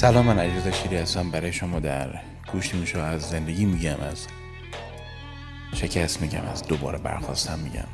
سلام من علیرضا شیری هستم. برای شما در گوش میشو از زندگی میگم از شکست میگم از دوباره برخواستم میگم.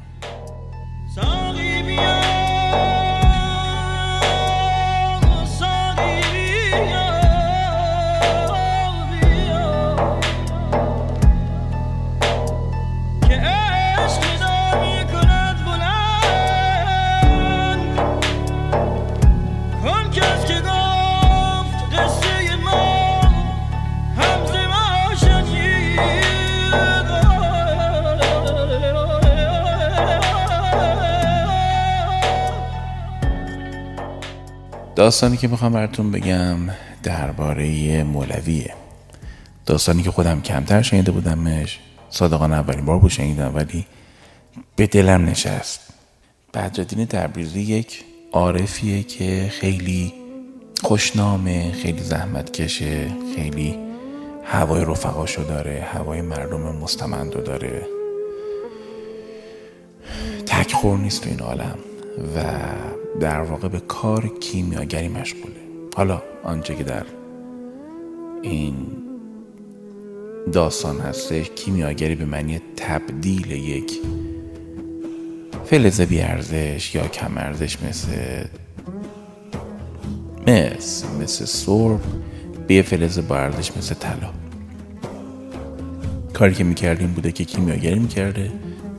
داستانی که می‌خوام براتون بگم درباره مولویه. داستانی که خودم کمتر شنیده بودمش. صادقانه اولین بار بود شنیدم ولی به دلم نشست. بدردین تبریزی یک عارفیه که خیلی خوشنامه خیلی زحمت کشه خیلی هوای رفقاشو داره هوای مردم مستمندو داره. تکخور نیست تو این عالم. و در واقع به کار کیمیاگری مشغوله. حالا آنچه که در این داستان هستش کیمیاگری به معنی تبدیل یک فلز بی ارزش یا کم ارزش مثل مثل مثل سرب به فلز با ارزش مثل طلا. کاری که می‌کرد بوده که کیمیاگری می‌کرده.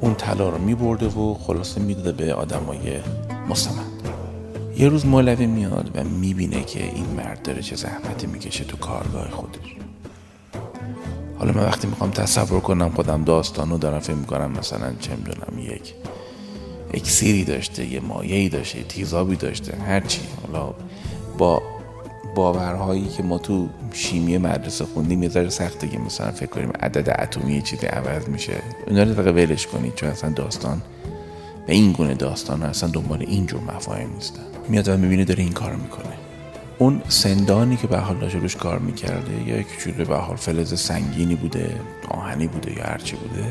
اون طلا رو میبرده و خلاصه می‌داده به آدمای مستمند یه روز مولوی میاد و می‌بینه که این مرد داره چه زحمتی می‌کشه تو کارگاه خودش. حالا من وقتی می‌خوام تصور کنم خودم داستانو دارم فکر می‌کنم مثلا چه می‌دونم یک اکسیری داشته یه مایهی داشته تیزابی داشته هرچی. حالا با باورهایی که ما تو شیمی مدرسه خوندیم یه ذره سخته که مثلا فکر کنیم عدد اتمی چیزی عوض میشه. اینا رو ولش کنید چون اصلا داستان و این گونه داستان ها اصلا دنبال اینجور مفاهیم نیستن. میاد و می‌بینه داره این کار می‌کنه. اون سندانی که به حال روش کار می‌کرده یا یک جور به حال فلز سنگینی بوده آهنی بوده یا هرچی بوده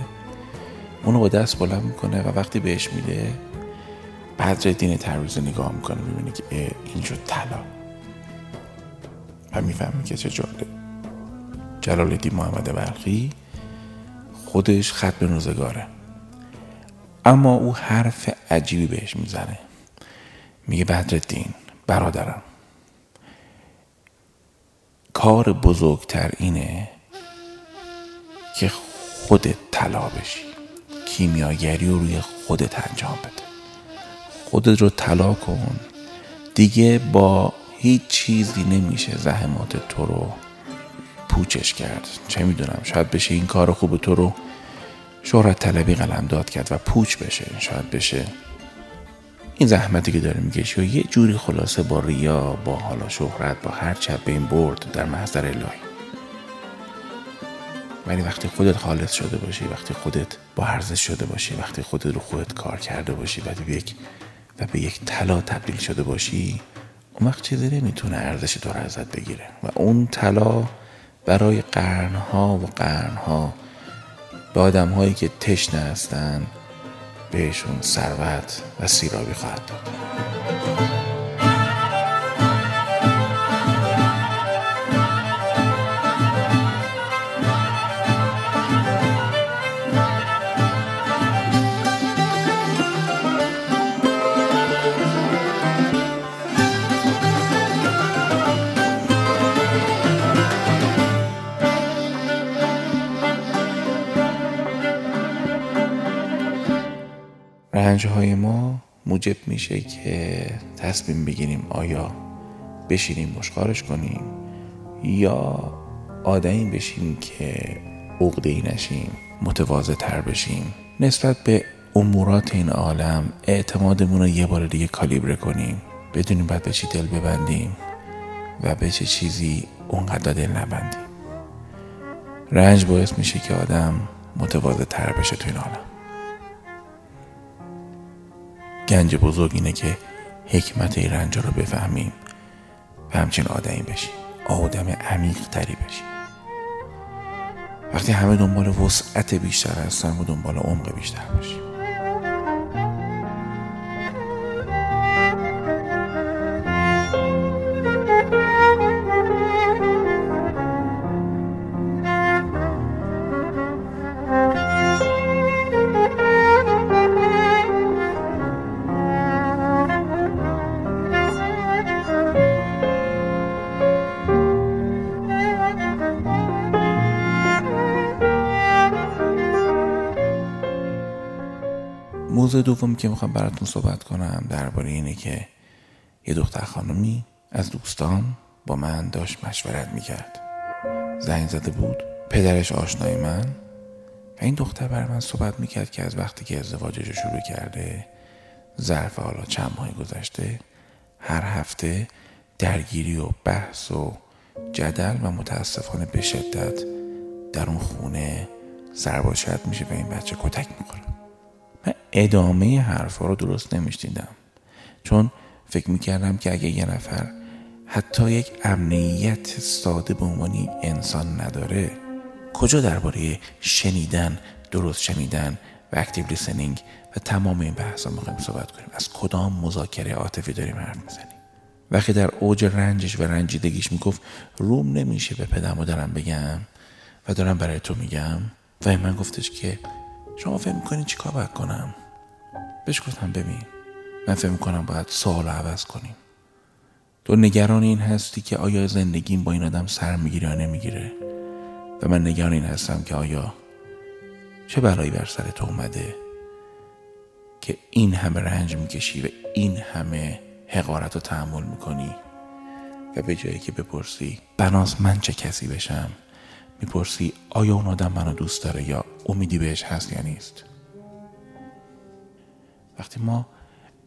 اونو با دست بلند می‌کنه و وقتی بهش میده بدر دین ترویز نگاه می‌کنه می‌بینه که این شد طلا. و می‌فهمی که چه جالب. جلال الدین محمد بلخی خودش خط به روزگاره. اما او حرف عجیبی بهش می‌زنه. میگه بدرالدین برادرم کار بزرگتر اینه که خودت طلا بشی کیمیاگری رو روی خودت انجام بده. خودت رو طلا کن. دیگه با هیچ چیزی نمیشه زحمات تو رو پوچش کرد. چه می‌دونم شاید بشه این کار خوب تو رو شهرت طلبی قلم داد کرد و پوچ بشه. شاید بشه این زحمتی که داره می‌کشی و یه جوری خلاصه با ریا با حالا شهرت با هر چپ به این برد در محضر الهی. ولی وقتی خودت خالص شده باشی وقتی خودت با ارزش شده باشی وقتی خودت رو خودت کار کرده باشی و به یک و به یک طلا تبدیل شده باشی اون وقت چیزی نمی‌تونه ارزش تو رو ازت بگیره. و اون طلا برای قرنها و قرنها به آدم هایی که تشنه هستن بهشون ثروت و سیرابی خواهد داد. رنج های ما موجب میشه که تصمیم بگیریم آیا بشینیم مشخارش کنیم یا آدمی بشیم که عقده ای نشیم متواضع تر بشیم. نسبت به امورات این عالم اعتمادمون رو یه بار دیگه کالیبره کنیم. بدونیم باید به چی دل ببندیم و به چه چیزی اونقدر دل نبندیم. رنج باعث میشه که آدم متواضع تر بشه تو این عالم. گنج بزرگ اینه که حکمت رنجا رو بفهمیم و همچین آدمی بشیم آدم عمیق تری بشیم وقتی همه دنبال وسعت بیشتر هستن و دنبال عمق بیشتر باشیم موضوع دوم که می‌خوام براتون صحبت کنم درباره اینه که یه دختر خانمی از دوستان با من داشت مشورت می‌کرد. زنگ زده بود پدرش آشنای من. و این دختر بر من صحبت می‌کرد که از وقتی که ازدواجش رو شروع کرده ظرف حالا چند ماه گذشته هر هفته درگیری و بحث و جدل و متاسفانه به شدت در اون خونه سرباشت میشه و این بچه کتک می‌خوره. من ادامه حرفا رو درست نمیشنیدم. چون فکر می‌کردم که اگه یه نفر حتی یک امنیت ساده به عنوان انسان نداره کجا درباره شنیدن درست شنیدن و اکتیو لیسنینگ و تمام این بحثا می‌خوایم صحبت کنیم؟ از کدام مذاکره عاطفی داریم حرف می‌زنیم؟ وقتی در اوج رنجش و رنجیدگیش می‌گفت روم نمیشه به پدرم و دارم بگم و دارم برای تو میگم. و من گفتش که شما فهم می‌کنین چی کار باید کنم؟ بهش گفتم ببین من فهم می‌کنم باید سوال عوض کنیم. تو نگران این هستی که آیا زندگیم با این آدم سر می‌گیره یا نمی‌گیره؟ و من نگران این هستم که آیا چه برایی بر سر تو اومده که این همه رنج می‌کشی و این همه حقارت رو تحمل می‌کنی؟ و به جایی که بپرسی بناس من چه کسی بشم؟ می‌پرسی آیا اون آدم منو دوست داره یا امیدی بهش هست یا نیست؟ وقتی ما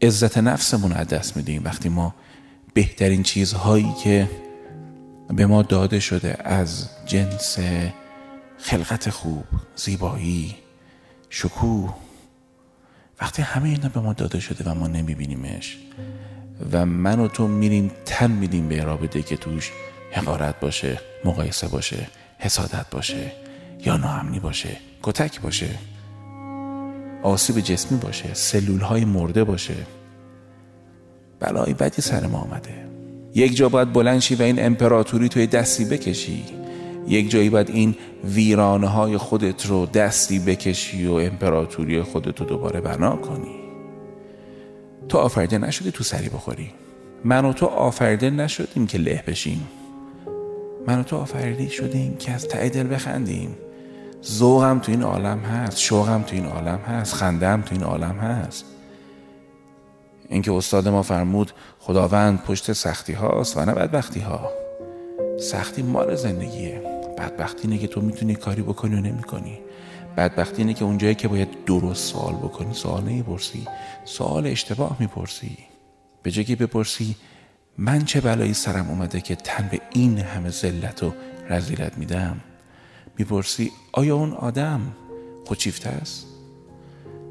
عزت نفسمون از دست میدیم وقتی ما بهترین چیزهایی که به ما داده شده از جنس خلقت خوب زیبایی شکوه وقتی همه اینا به ما داده شده و ما نمیبینیمش و من و تو میریم تن میدیم به رابطه که توش حقارت باشه مقایسه باشه حسادت باشه یا ناامنی باشه کتک باشه آسیب جسمی باشه سلول های مرده باشه. بلای بدی سر ما آمده. یک جا باید بلند شی و این امپراتوری توی دستی بکشی. یک جایی باید این ویرانه های خودت رو دستی بکشی و امپراتوری خودت رو دوباره بنا کنی. تو آفریده نشدی تو سری بخوری. من و تو آفریده نشدیم که له بشیم. من و تو آفریده شدیم که از ته دل بخندیم. ذوقم تو این عالم هست شوقم تو این عالم هست خندم تو این عالم هست. اینکه استاد ما فرمود خداوند پشت سختی هاست و نه بدبختی ها. سختی مال زندگیه. بدبختی اینه که تو می‌تونی کاری بکنی و نمی‌کنی. بدبختی اینه که اونجایی که باید درست سوال بکنی سوال نمی‌پرسی سوال اشتباه می‌پرسی. به جایی که بپرسی من چه بلایی سرم اومده که تن به این همه ذلت و رزیلت میدم؟ می‌پرسی آیا اون آدم خودشیفته است؟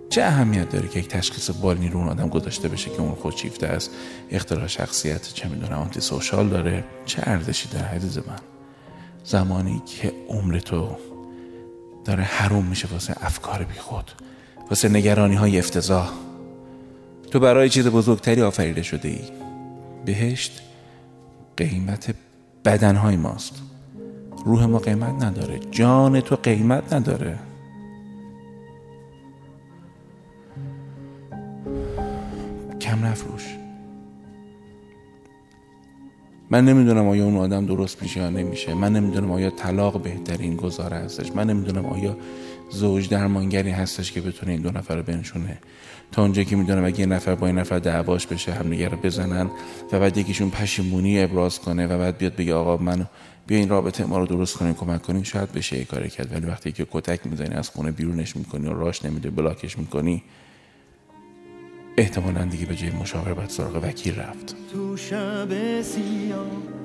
چه اهمیت داره که یک تشخیص بالینی رو اون آدم گذاشته بشه که اون خودشیفته است؟ اختلال شخصیت چه می‌دونم آنتی سوشال داره؟ چه ارزشی داره عزیز من؟ زمانی که عمر تو داره حروم میشه واسه افکار بیخود واسه نگرانی های افتضاح. تو برای چیز بزرگتری آفریده شده ای بهشت قیمت بدنهای ماست. روح ما قیمت نداره. جان تو قیمت نداره. کم نفروش من نمی‌دونم آیا اون آدم درست میشه یا نمیشه. من نمی‌دونم آیا طلاق بهترین گذاره هستش. من نمی‌دونم آیا زوج درمانگری هستش که بتونه این دو نفر رو بنشونه. تا اونجا که می‌دونم اگه یه نفر با این نفر دعواش بشه همدیگه رو بزنن و بعد یکیشون پشیمونی ابراز کنه و بعد بیاد بگه آقا من بیا این رابطه ما رو درست کنین کمک کنین شاید بشه یه کاری کرد. ولی وقتی که کتک می‌زنی از خونه بیرونش می‌کنی و راش نمیده بلاکش می‌کنی احتمالا دیگه به جای مشاور باید سراغ وکیل رفت. تو شب سیاه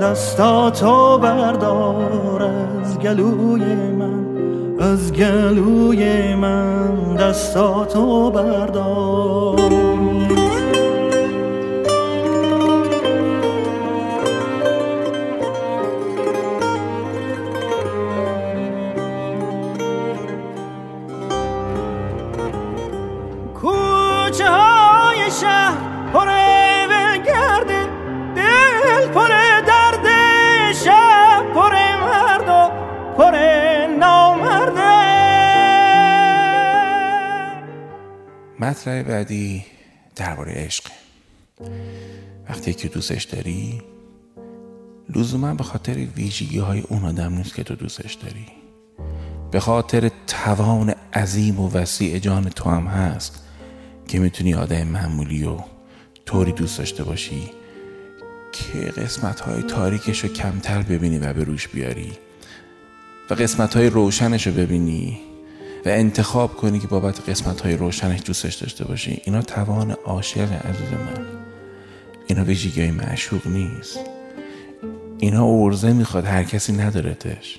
دستاتو بردار از گلوی من از گلوی من. دستاتو بردار. مطلب بعدی درباره عشق. وقتی که دوستش داری لزوما به خاطر ویژگی های اون آدم نیست که تو دوستش داری. به خاطر توان عظیم و وسیع جان تو هم هست که می‌تونی آدم معمولی و طوری دوست داشته باشی که قسمت های تاریکش رو کمتر ببینی و به روش بیاری و قسمت های روشنش رو ببینی و انتخاب کنی که بابت قسمت های روشنش دوستش داشته باشی. اینا توان عاشق عزیز من. اینا ویژگی های معشوق نیست. اینا ارزه می‌خواد هر کسی ندارتش.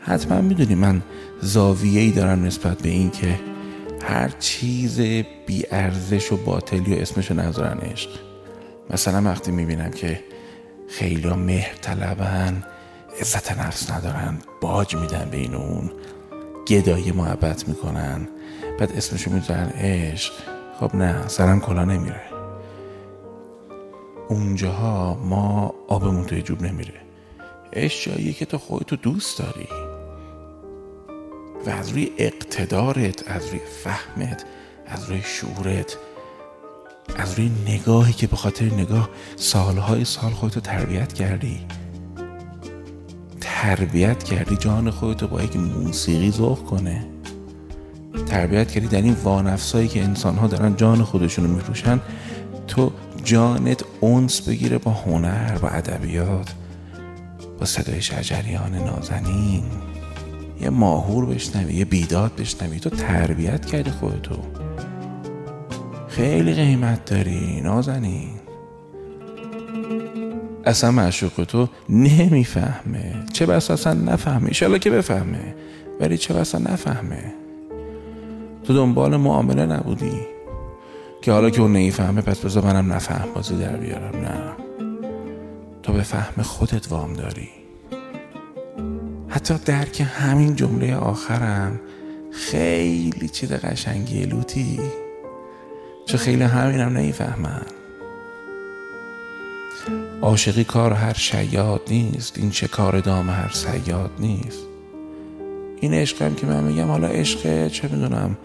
حتما می‌دونی من زاویه ای دارم نسبت به این که هر چیز بی ارزش و باطلی و اسمشو نذارن عشق. مثلا وقتی می‌بینم که خیلی مهر طلبن عزت نفس ندارن باج میدن به این اون. گدایی محبت می‌کنن. بعد اسمشو می‌ذارن عشق. خب نه سرم کلا نمیره. اونجاها ما آبمون توی جوب نمیره. عشق جاییه که تو خودتو دوست داری. و از روی اقتدارت از روی فهمت از روی شعورت از روی نگاهی که به خاطر نگاه سالهای سال خودتو تربیت کردی. تربیت کردی جان خودتو با یک موسیقی ذوق کنه. تربیت کردی در این وانفسایی که انسان ها دارن جان خودشونو میفروشن تو جانت اونس بگیره با هنر با ادبیات با صدای شجریان نازنین. یه ماهور بشنوی یه بیداد بشنوی. تو تربیت کردی خودتو. خیلی قیمت داری نازنین. اصلا معشوق تو نمی‌فهمه. چه بس اصلا نفهمه. ایشالا که بفهمه. ولی چه بس نفهمه. تو دنبال معامله نبودی. که حالا که اون نمی‌فهمه پس بذار منم نفهم. بازی در بیارم. نه. تو به فهم خودت وام داری. حتی درک همین جمله آخرم خیلی چیز قشنگی لوتی. چه خیلی همینم نمی‌فهمن. عاشقی کار هر شیاد نیست این چه کار دام هر سیاد نیست. این عشقم که من میگم حالا عشق چه می‌دونم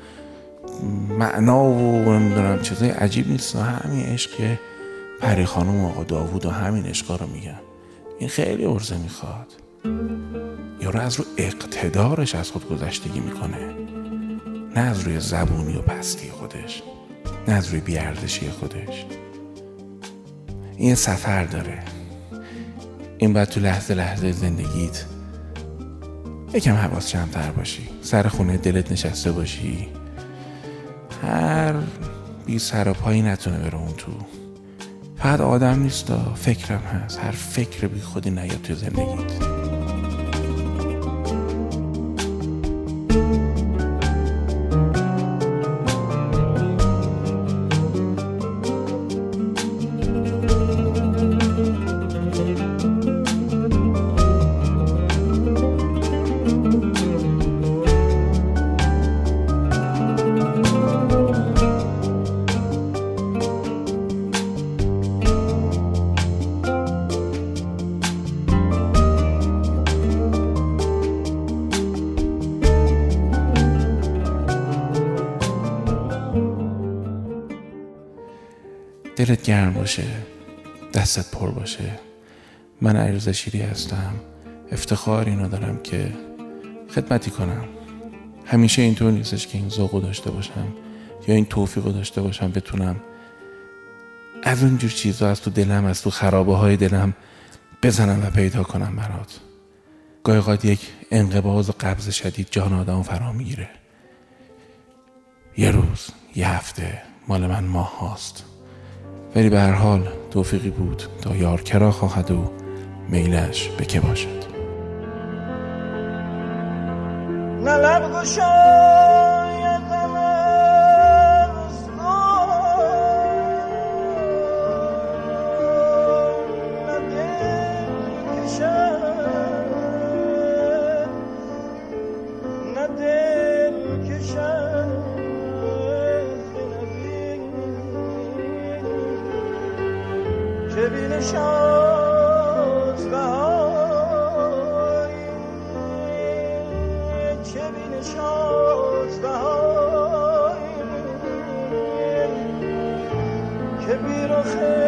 معنا و نمی‌دونم چیزای عجیب نیست. همین عشق پری خانم و آقا داوود و همین عشقا رو میگم. این خیلی ارزه می‌خواد. یارو از رو اقتدارش از خود گذشتگی می‌کنه. نه از روی زبونی و پستی خودش نه از روی بیاردشی خودش. این سفر داره. این باید تو لحظه لحظه زندگیت یکم حواس جمعتر باشی. سر خونه دلت نشسته باشی. هر بی سر و پایی نتونه بره اون تو. فقط آدم نیست فکرم هست. هر فکر بی خودی نیاد تو زندگیت. دلت گرم باشه دستت پر باشه. من عریض شیری هستم. افتخار اینو دارم که خدمتی کنم. همیشه اینطور نیستش که این ذوقو داشته باشم یا این توفیقو داشته باشم بتونم از اونجور چیزا از تو دلم از تو خرابه های دلم بزنم و پیدا کنم برات. گاهی یک انقباض و قبض شدید جان آدم فرا می‌گیره. یه روز یه هفته مال من ماه هاست. ولی به هر حال توفیقی بود تا یار کرا خواهد و میلش به که باشد. نشاز بهای که بیرخه